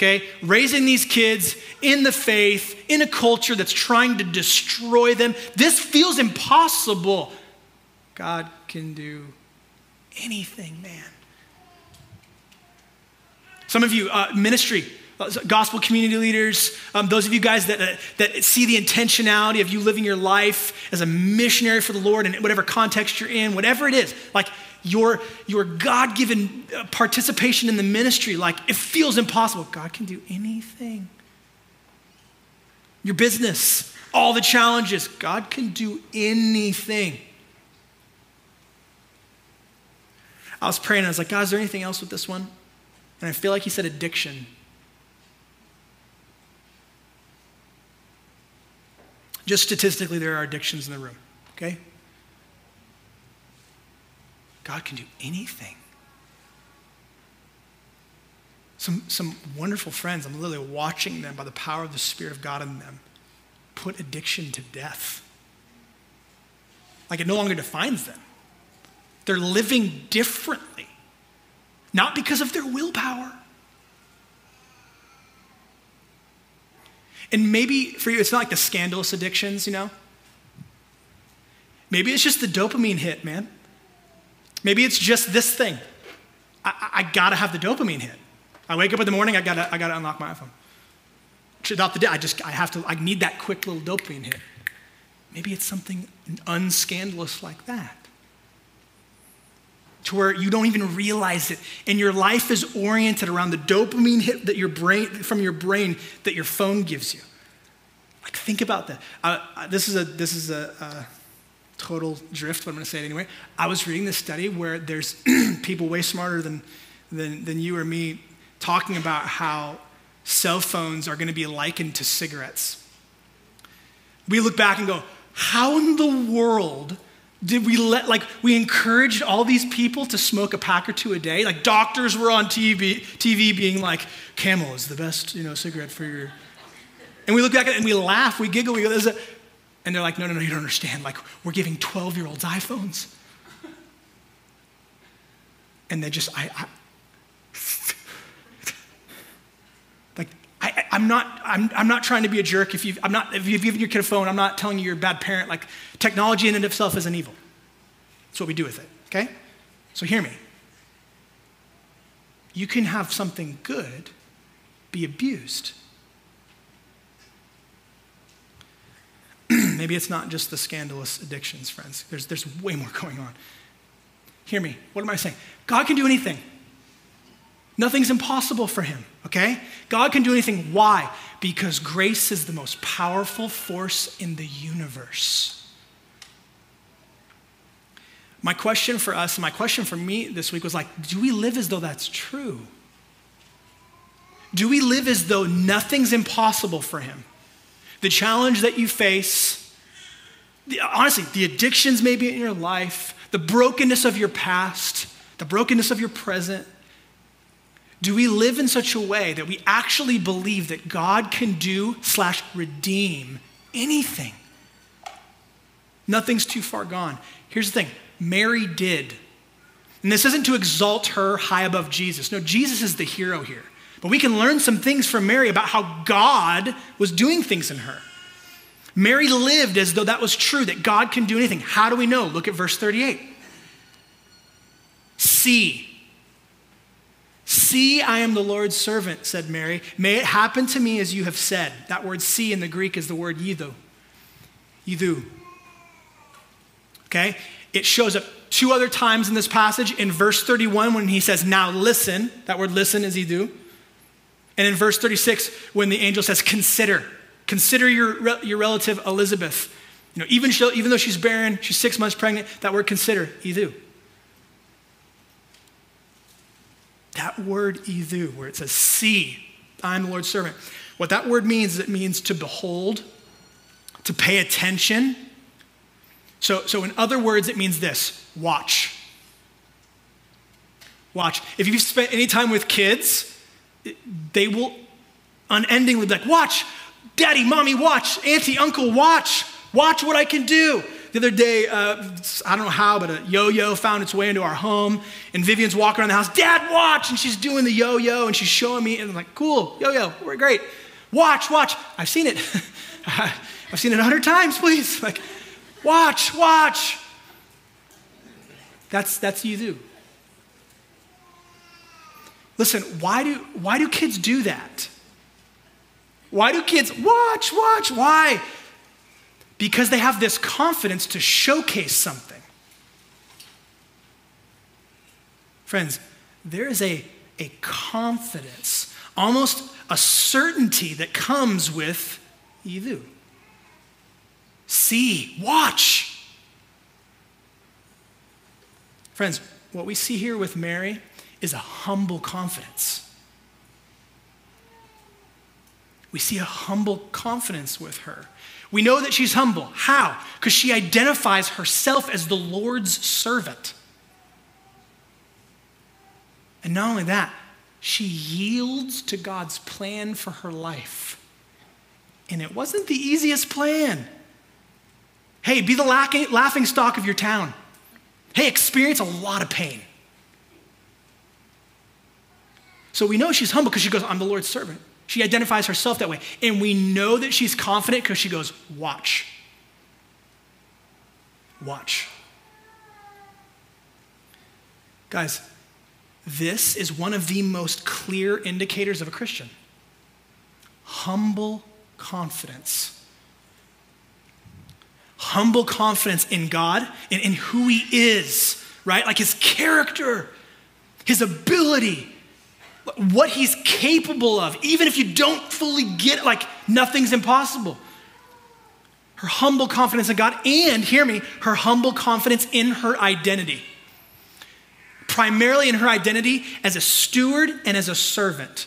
okay? Raising these kids in the faith, in a culture that's trying to destroy them, this feels impossible. God can do anything, man. Some of you, uh, ministry, uh, gospel community leaders, um, those of you guys that, uh, that see the intentionality of you living your life as a missionary for the Lord in whatever context you're in, whatever it is, like your, your God given uh, participation in the ministry, like it feels impossible. God can do anything. Your business, all the challenges, God can do anything. I was praying, I was like, God, is there anything else with this one? And I feel like he said addiction. Just statistically, there are addictions in the room, okay? God can do anything. Some, some wonderful friends, I'm literally watching them by the power of the Spirit of God in them put addiction to death. Like it no longer defines them. They're living differently, not because of their willpower. And maybe for you, it's not like the scandalous addictions, you know? Maybe it's just the dopamine hit, man. Maybe it's just this thing. I, I gotta have the dopamine hit. I wake up in the morning, I gotta, I gotta unlock my iPhone. Not the day, I just, I have to, I need that quick little dopamine hit. Maybe it's something unscandalous like that. To where you don't even realize it, and your life is oriented around the dopamine hit that your brain, from your brain that your phone gives you. Like, think about that. Uh, this is a, this is a, a total drift, but I'm going to say it anyway. I was reading this study where there's *clears throat* people way smarter than, than, than you or me talking about how cell phones are going to be likened to cigarettes. We look back and go, how in the world did we let, like, we encouraged all these people to smoke a pack or two a day? Like, doctors were on TV, TV being like, Camel is the best, you know, cigarette for your. And we look back at it and we laugh, we giggle, we go, there's a, and they're like, no, no, no, you don't understand. Like, we're giving 12 year olds iPhones. And they just, I, I *laughs* like, I, I'm not, I'm, I'm not trying to be a jerk. If you've, I'm not, if you've given your kid a phone, I'm not telling you you're a bad parent. Like, technology in and of itself isn't evil. That's what we do with it, okay? So hear me. You can have something good be abused. Maybe it's not just the scandalous addictions, friends. There's, there's way more going on. Hear me. What am I saying? God can do anything. Nothing's impossible for him, okay? God can do anything. Why? Because grace is the most powerful force in the universe. My question for us, my question for me this week was like, do we live as though that's true? Do we live as though nothing's impossible for him? The challenge that you face, honestly, the addictions maybe in your life, the brokenness of your past, the brokenness of your present, do we live in such a way that we actually believe that God can do slash redeem anything? Nothing's too far gone. Here's the thing Mary did. And this isn't to exalt her high above Jesus. No, Jesus is the hero here. But we can learn some things from Mary about how God was doing things in her. Mary lived as though that was true, that God can do anything. How do we know? Look at verse 38. See, See, I am the Lord's servant, said Mary. May it happen to me as you have said. That word see in the Greek is the word yidhu. Yidhu. Okay? It shows up two other times in this passage. In verse 31, when he says, Now listen, that word listen is yidhu. And in verse 36, when the angel says, Consider, consider your, your relative Elizabeth. You know, even, even though she's barren, she's six months pregnant, that word consider, yidhu. That word idhu, where it says, see, I'm the Lord's servant. What that word means is it means to behold, to pay attention. So, so in other words, it means this watch. Watch. If you've spent any time with kids, they will unendingly be like, watch, daddy, mommy, watch, auntie, uncle, watch, watch what I can do. The other day, uh, I don't know how, but a yo yo found its way into our home. And Vivian's walking around the house, Dad, watch! And she's doing the yo yo and she's showing me. And I'm like, Cool, yo yo, we're great. Watch, watch. I've seen it. *laughs* I've seen it a hundred times, please. *laughs* Like, watch, watch. That's, that's you do. Listen, why do, why do kids do that? Why do kids watch, watch? Why? because they have this confidence to showcase something. Friends, there is a, a confidence, almost a certainty that comes with Yivu. See, watch. Friends, what we see here with Mary is a humble confidence. We see a humble confidence with her. We know that she's humble. How? Because she identifies herself as the Lord's servant. And not only that, she yields to God's plan for her life. And it wasn't the easiest plan. Hey, be the laughing stock of your town. Hey, experience a lot of pain. So we know she's humble because she goes, I'm the Lord's servant. She identifies herself that way. And we know that she's confident because she goes, Watch. Watch. Guys, this is one of the most clear indicators of a Christian humble confidence. Humble confidence in God and in who He is, right? Like His character, His ability, what he's capable of, even if you don't fully get it, like nothing's impossible. Her humble confidence in God, and hear me, her humble confidence in her identity. Primarily in her identity as a steward and as a servant,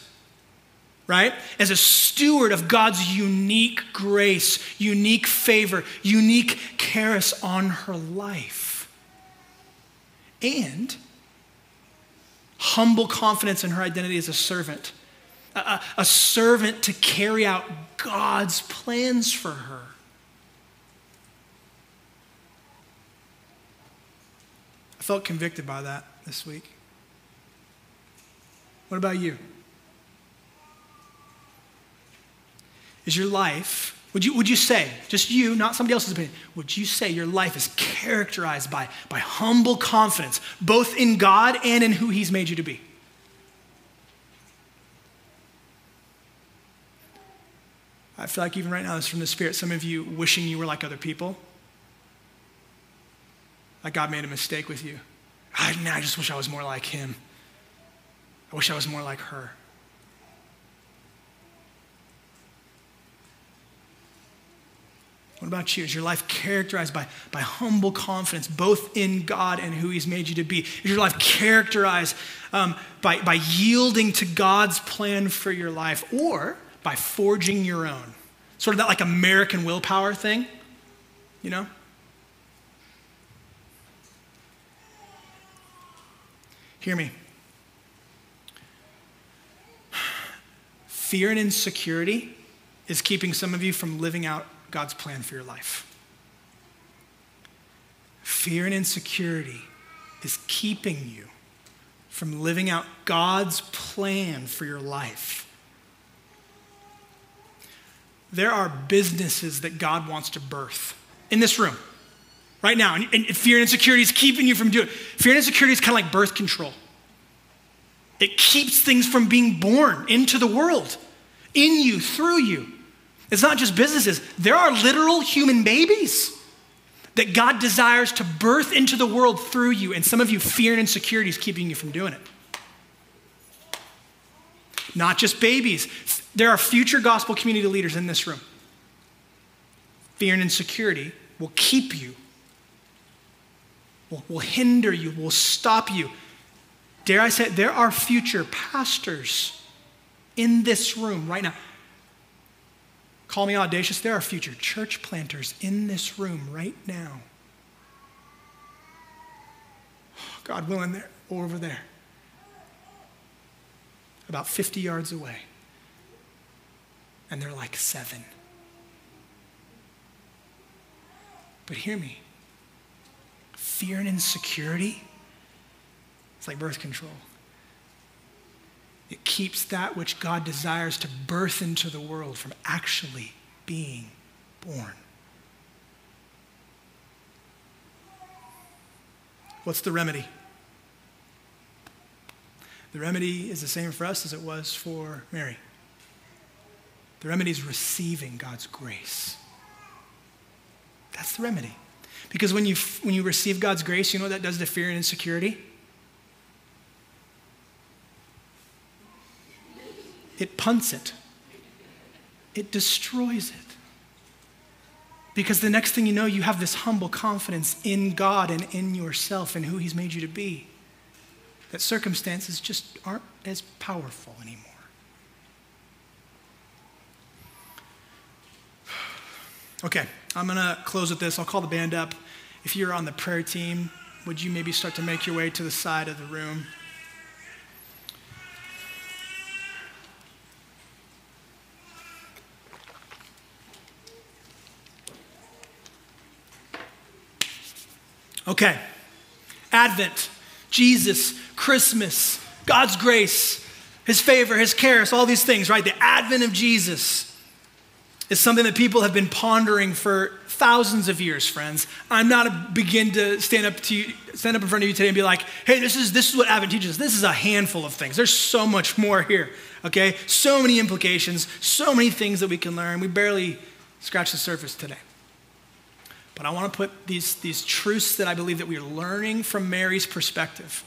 right? As a steward of God's unique grace, unique favor, unique charis on her life. And humble confidence in her identity as a servant, a, a, servant to carry out God's plans for her. I felt convicted by that this week. What about you? Is your life would you, would you say, just you, not somebody else's opinion, would you say your life is characterized by, by humble confidence, both in God and in who He's made you to be? I feel like even right now, this from the Spirit, some of you wishing you were like other people. Like God made a mistake with you. I, I just wish I was more like Him. I wish I was more like her. What about you? Is your life characterized by, by humble confidence, both in God and who He's made you to be? Is your life characterized um, by, by yielding to God's plan for your life or by forging your own? Sort of that like American willpower thing, you know? Hear me. Fear and insecurity is keeping some of you from living out God's plan for your life. Fear and insecurity is keeping you from living out God's plan for your life. There are businesses that God wants to birth in this room right now. And, and fear and insecurity is keeping you from doing it. Fear and insecurity is kind of like birth control. It keeps things from being born into the world, in you, through you. It's not just businesses, there are literal human babies that God desires to birth into the world through you. And some of you, fear and insecurity is keeping you from doing it. Not just babies, there are future gospel community leaders in this room. Fear and insecurity will keep you, will, will hinder you, will stop you. Dare I say, there are future pastors in this room right now. Call me audacious. There are future church planters in this room right now. God willing, they're over there, about 50 yards away. And they're like seven. But hear me fear and insecurity, it's like birth control. It keeps that which God desires to birth into the world from actually being born. What's the remedy? The remedy is the same for us as it was for Mary. The remedy is receiving God's grace. That's the remedy. Because when you, when you receive God's grace, you know what that does to fear and insecurity? It punts it, it destroys it. Because the next thing you know, you have this humble confidence in God and in yourself and who He's made you to be. That circumstances just aren't as powerful anymore. Okay, I'm going to close with this. I'll call the band up. If you're on the prayer team, would you maybe start to make your way to the side of the room? Okay. Advent, Jesus, Christmas, God's grace, His favor, His charis, all these things, right? The advent of Jesus is something that people have been pondering for thousands of years, friends. I'm not a begin to stand up to you, stand up in front of you today and be like, hey, this is this is what Advent teaches. This is a handful of things. There's so much more here. Okay? So many implications, so many things that we can learn. We barely scratch the surface today. But I want to put these, these truths that I believe that we are learning from Mary's perspective.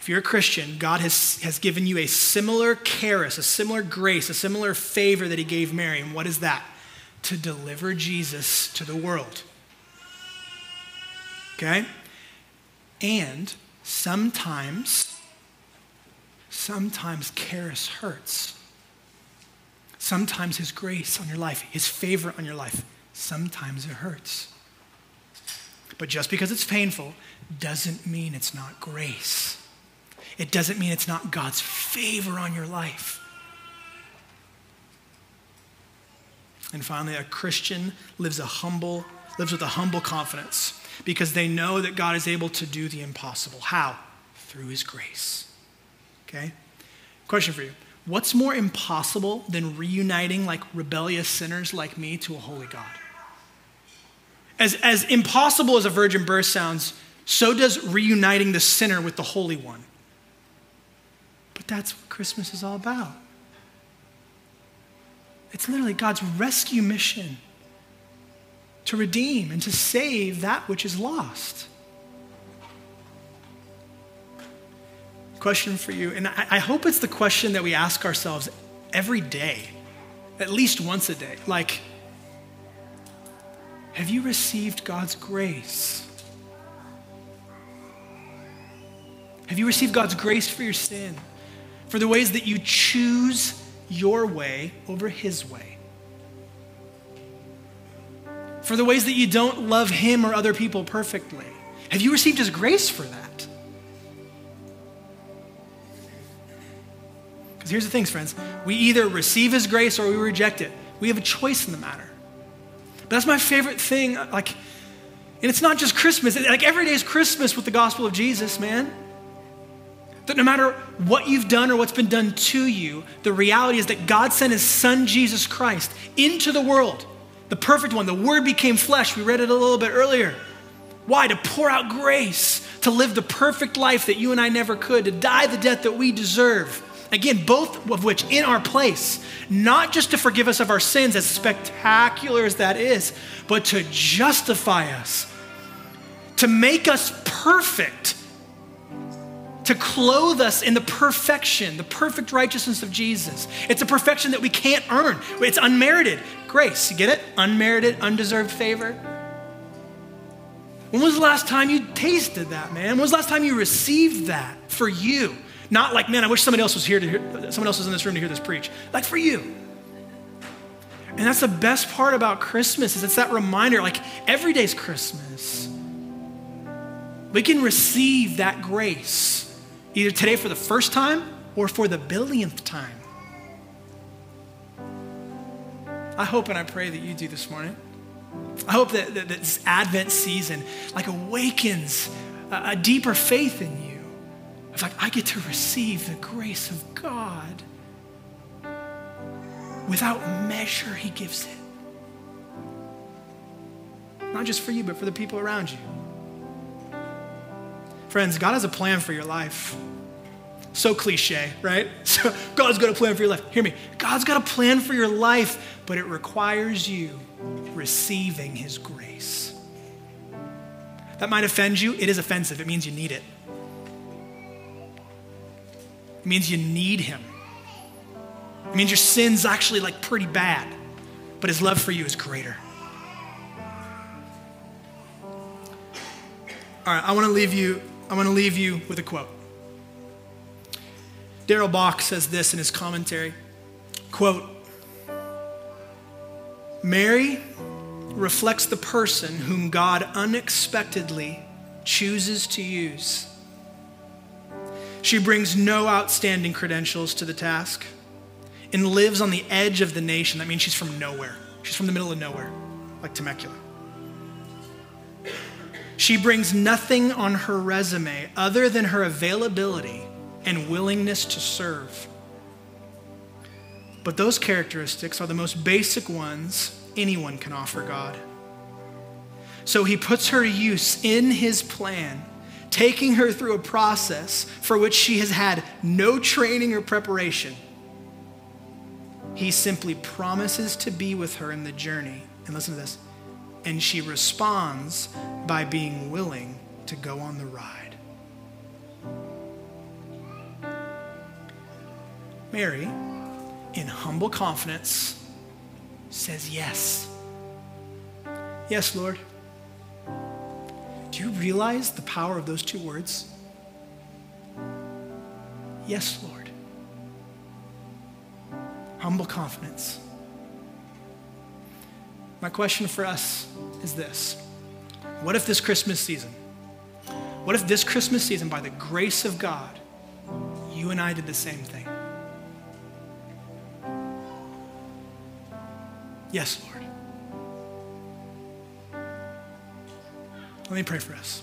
If you're a Christian, God has, has given you a similar charis, a similar grace, a similar favor that He gave Mary. And what is that? To deliver Jesus to the world. Okay? And sometimes, sometimes charis hurts. Sometimes His grace on your life, His favor on your life, sometimes it hurts. But just because it's painful doesn't mean it's not grace. It doesn't mean it's not God's favor on your life. And finally, a Christian lives a humble, lives with a humble confidence because they know that God is able to do the impossible. How? Through his grace. Okay? Question for you. What's more impossible than reuniting like rebellious sinners like me to a holy God? As, as impossible as a virgin birth sounds, so does reuniting the sinner with the Holy One. But that's what Christmas is all about. It's literally God's rescue mission to redeem and to save that which is lost. Question for you, and I, I hope it's the question that we ask ourselves every day, at least once a day. Like, Have you received God's grace? Have you received God's grace for your sin? For the ways that you choose your way over His way? For the ways that you don't love Him or other people perfectly? Have you received His grace for that? Because here's the things, friends we either receive His grace or we reject it. We have a choice in the matter. But that's my favorite thing. Like, and it's not just Christmas, like every day is Christmas with the gospel of Jesus, man. That no matter what you've done or what's been done to you, the reality is that God sent his son Jesus Christ into the world, the perfect one. The word became flesh. We read it a little bit earlier. Why? To pour out grace, to live the perfect life that you and I never could, to die the death that we deserve. Again, both of which in our place, not just to forgive us of our sins, as spectacular as that is, but to justify us, to make us perfect to clothe us in the perfection, the perfect righteousness of Jesus. It's a perfection that we can't earn. It's unmerited grace. You get it? Unmerited, undeserved favor. When was the last time you tasted that, man? When was the last time you received that for you? Not like, man, I wish somebody else was here to hear, someone else was in this room to hear this preach. Like for you. And that's the best part about Christmas is it's that reminder, like every day's Christmas. We can receive that grace either today for the first time or for the billionth time. I hope and I pray that you do this morning. I hope that, that, this Advent season like awakens a, a deeper faith in you. It's like I get to receive the grace of God. Without measure, He gives it. Not just for you, but for the people around you. Friends, God has a plan for your life. So cliche, right? *laughs* So God's got a plan for your life. Hear me. God's got a plan for your life, but it requires you receiving His grace. That might offend you. It is offensive. It means you need it. It means you need Him. It means your sin's actually like pretty bad, but His love for you is greater. All right, I want to leave you I want to leave you with a quote. Darrell Bock says this in his commentary quote, Mary reflects the person whom God unexpectedly chooses to use. She brings no outstanding credentials to the task and lives on the edge of the nation. That means she's from nowhere. She's from the middle of nowhere, like Temecula. She brings nothing on her resume other than her availability and willingness to serve. But those characteristics are the most basic ones anyone can offer God. So he puts her use in his plan, taking her through a process for which she has had no training or preparation. He simply promises to be with her in the journey. And listen to this and she responds by being willing to go on the ride. Mary, in humble confidence, says yes. Yes, Lord. Do you realize the power of those two words? Yes, Lord. Humble confidence. My question for us is this What if this Christmas season, what if this Christmas season, by the grace of God, you and I did the same thing? Yes, Lord. Let me pray for us.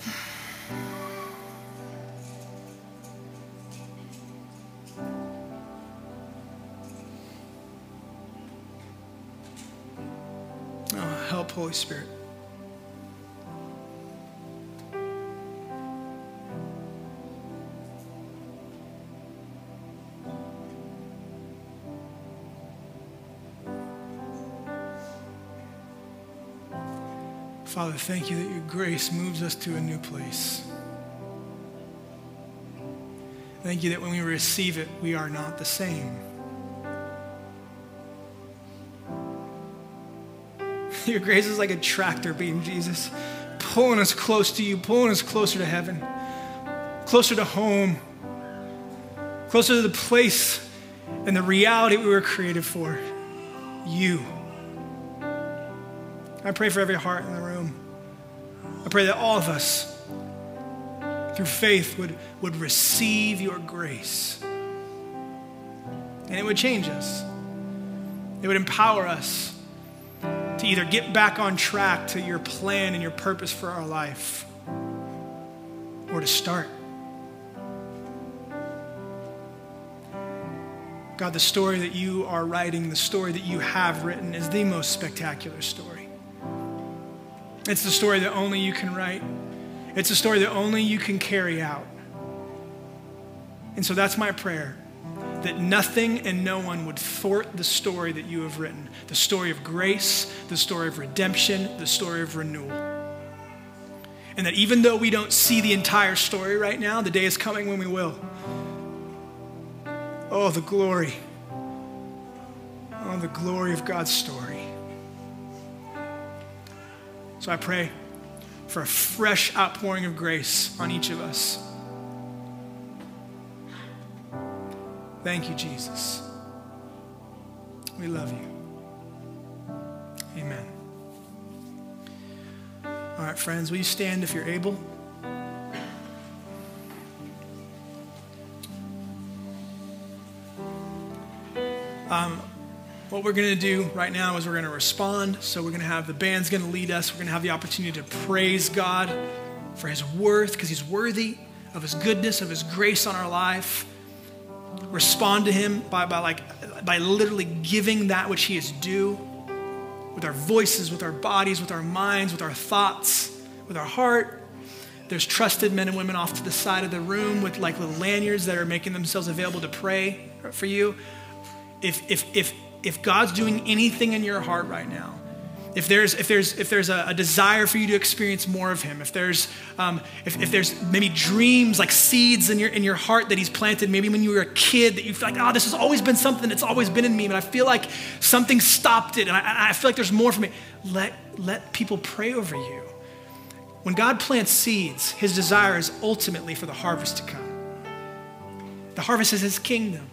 *sighs* Oh, help, Holy Spirit. Father, thank you that your grace moves us to a new place. Thank you that when we receive it, we are not the same. *laughs* Your grace is like a tractor beam, Jesus, pulling us close to you, pulling us closer to heaven, closer to home, closer to the place and the reality we were created for you. I pray for every heart in the room. I pray that all of us, through faith, would, would receive your grace. And it would change us, it would empower us to either get back on track to your plan and your purpose for our life or to start. God, the story that you are writing, the story that you have written, is the most spectacular story. It's the story that only you can write, it's a story that only you can carry out. And so that's my prayer that nothing and no one would thwart the story that you have written the story of grace, the story of redemption, the story of renewal. And that even though we don't see the entire story right now, the day is coming when we will. Oh, the glory. Oh, the glory of God's story. So I pray for a fresh outpouring of grace on each of us. Thank you, Jesus. We love you. Amen. All right, friends, will you stand if you're able? Um, what we're going to do right now is we're going to respond. So we're going to have the band's going to lead us. We're going to have the opportunity to praise God for his worth because he's worthy of his goodness, of his grace on our life. Respond to him by, by like by literally giving that which he is due with our voices, with our bodies, with our minds, with our thoughts, with our heart. There's trusted men and women off to the side of the room with like little lanyards that are making themselves available to pray for you if, if, if, if God's doing anything in your heart right now, if there's, if there's, if there's a, a desire for you to experience more of Him, if there's, um, if, if there's maybe dreams like seeds in your, in your heart that He's planted, maybe when you were a kid that you feel like, oh, this has always been something that's always been in me, but I feel like something stopped it and I, I feel like there's more for me. Let, let people pray over you. When God plants seeds, His desire is ultimately for the harvest to come. The harvest is His kingdom.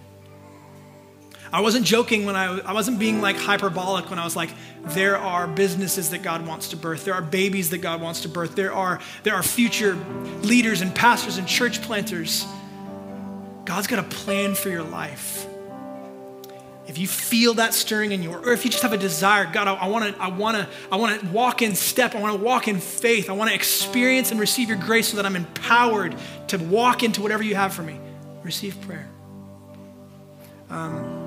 I wasn't joking when I, I wasn't being like hyperbolic when I was like, there are businesses that God wants to birth. There are babies that God wants to birth. There are, there are future leaders and pastors and church planters. God's got a plan for your life. If you feel that stirring in you, or if you just have a desire, God, I want to, I want to, I want to walk in step. I want to walk in faith. I want to experience and receive your grace so that I'm empowered to walk into whatever you have for me. Receive prayer. Um,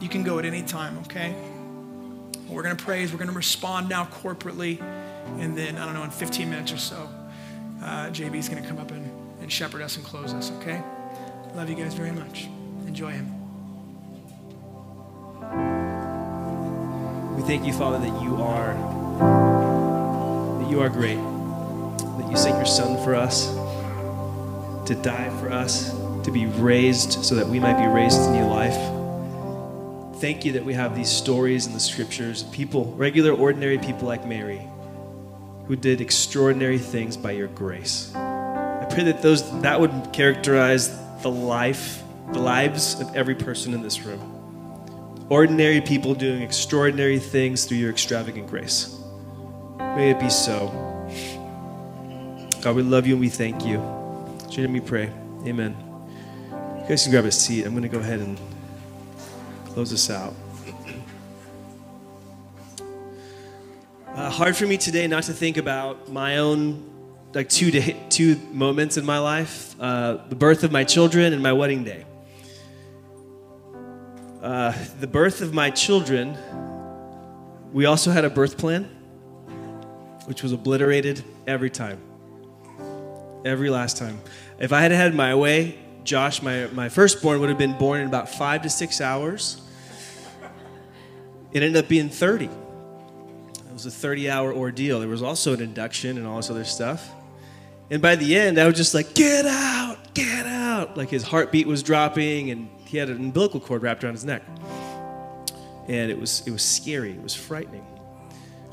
you can go at any time, okay? What we're going to pray praise, we're going to respond now corporately. And then, I don't know, in 15 minutes or so, uh, JB is going to come up and, and shepherd us and close us, okay? Love you guys very much. Enjoy him. We thank you, Father, that you are that you are great. That you sent your son for us to die for us, to be raised so that we might be raised to new life thank you that we have these stories in the scriptures people, regular, ordinary people like Mary, who did extraordinary things by your grace. I pray that those that would characterize the life, the lives of every person in this room. Ordinary people doing extraordinary things through your extravagant grace. May it be so. God, we love you and we thank you. Should we pray? Amen. You guys can grab a seat. I'm going to go ahead and close us out. Uh, hard for me today not to think about my own like two day, two moments in my life: uh, the birth of my children and my wedding day. Uh, the birth of my children, we also had a birth plan, which was obliterated every time, every last time. If I had had my way, Josh, my, my firstborn, would have been born in about five to six hours. It ended up being 30. It was a 30 hour ordeal. There was also an induction and all this other stuff. And by the end, I was just like, get out, get out. Like his heartbeat was dropping and he had an umbilical cord wrapped around his neck. And it was, it was scary, it was frightening.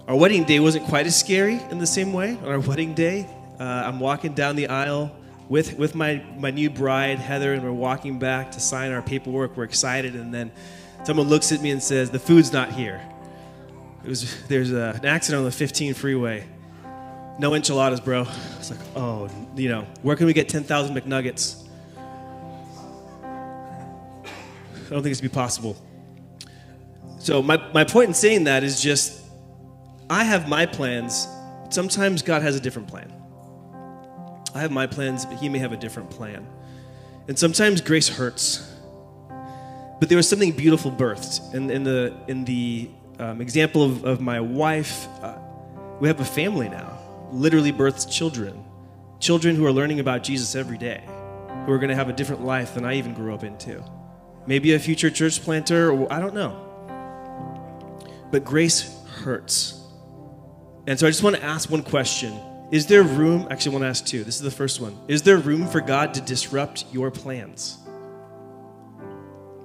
our wedding day wasn't quite as scary in the same way. On our wedding day, uh, I'm walking down the aisle with, with my, my new bride, Heather, and we're walking back to sign our paperwork. We're excited, and then someone looks at me and says, The food's not here. It was, there's a, an accident on the 15 freeway. No enchiladas, bro. It's like, oh, you know, where can we get 10,000 McNuggets? I don't think it's be possible. So my, my point in saying that is just I have my plans. Sometimes God has a different plan. I have my plans, but He may have a different plan. And sometimes grace hurts. But there was something beautiful birthed. In, in the, in the um, example of, of my wife, uh, we have a family now, literally births children. Children who are learning about Jesus every day, who are going to have a different life than I even grew up into. Maybe a future church planter, or I don't know. But grace hurts. And so I just want to ask one question. Is there room? Actually, I want to ask two. This is the first one. Is there room for God to disrupt your plans?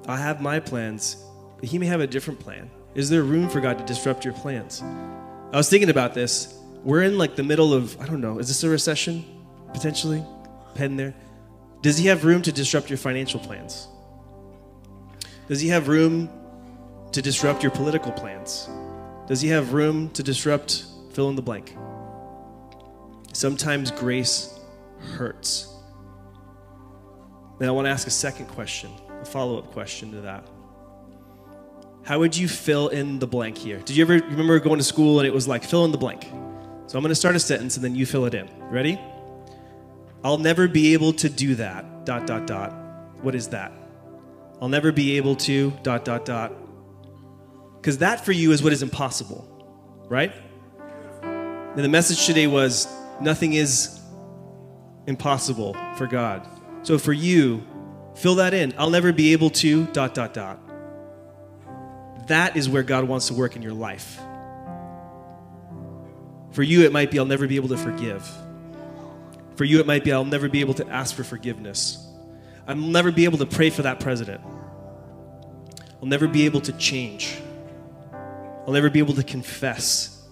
I have my plans, but He may have a different plan. Is there room for God to disrupt your plans? I was thinking about this. We're in like the middle of, I don't know, is this a recession? Potentially? Pen there. Does He have room to disrupt your financial plans? Does He have room to disrupt your political plans? Does He have room to disrupt fill in the blank? Sometimes grace hurts. And I want to ask a second question, a follow up question to that. How would you fill in the blank here? Did you ever remember going to school and it was like fill in the blank? So I'm going to start a sentence and then you fill it in. Ready? I'll never be able to do that. Dot, dot, dot. What is that? I'll never be able to, dot, dot, dot. Because that for you is what is impossible, right? And the message today was nothing is impossible for God. So for you, fill that in. I'll never be able to, dot, dot, dot. That is where God wants to work in your life. For you, it might be, I'll never be able to forgive. For you, it might be, I'll never be able to ask for forgiveness. I'll never be able to pray for that president. I'll never be able to change. I'll never be able to confess.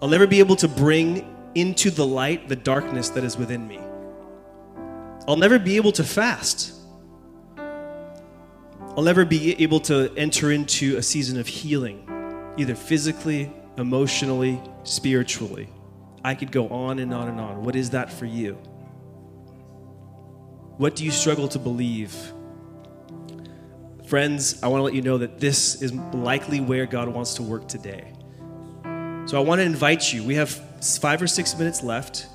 I'll never be able to bring into the light the darkness that is within me. I'll never be able to fast. I'll never be able to enter into a season of healing, either physically, emotionally, spiritually. I could go on and on and on. What is that for you? What do you struggle to believe? Friends, I want to let you know that this is likely where God wants to work today. So I want to invite you. We have five or six minutes left.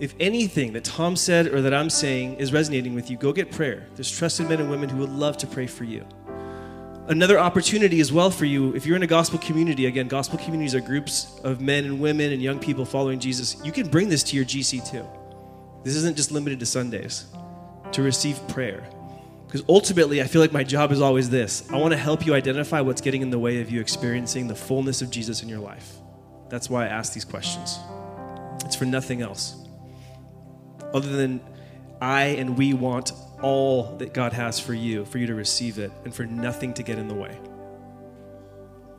If anything that Tom said or that I'm saying is resonating with you, go get prayer. There's trusted men and women who would love to pray for you. Another opportunity as well for you, if you're in a gospel community, again, gospel communities are groups of men and women and young people following Jesus. You can bring this to your GC too. This isn't just limited to Sundays to receive prayer. Because ultimately, I feel like my job is always this I want to help you identify what's getting in the way of you experiencing the fullness of Jesus in your life. That's why I ask these questions. It's for nothing else. Other than I and we want all that God has for you, for you to receive it, and for nothing to get in the way.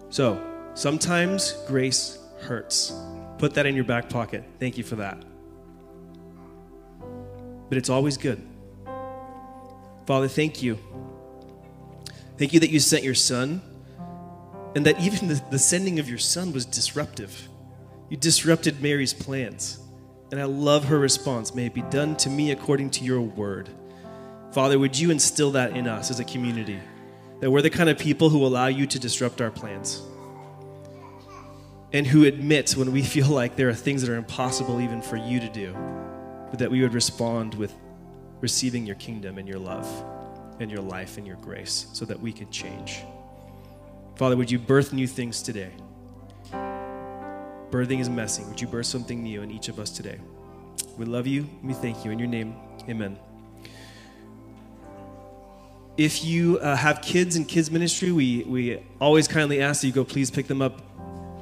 So, sometimes grace hurts. Put that in your back pocket. Thank you for that. But it's always good. Father, thank you. Thank you that you sent your son and that even the, the sending of your son was disruptive. You disrupted Mary's plans. And I love her response. May it be done to me according to your word. Father, would you instill that in us as a community? That we're the kind of people who allow you to disrupt our plans. And who admit when we *laughs* feel like there are things that are impossible even for you to do, but that we would respond with receiving your kingdom and your love and your life and your grace so that we could change. Father, would you birth new things today? Birthing is messy. Would you birth something new in each of us today? We love you. We thank you. In your name, amen. If you uh, have kids in kids ministry, we, we always kindly ask that you go please pick them up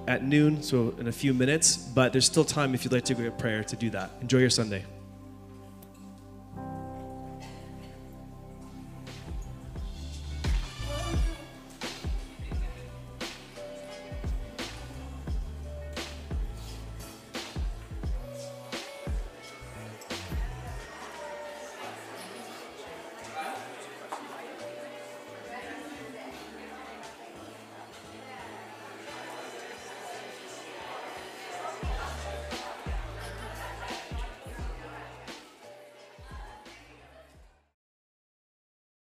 at noon, so in a few minutes. But there's still time if you'd like to go get prayer to do that. Enjoy your Sunday.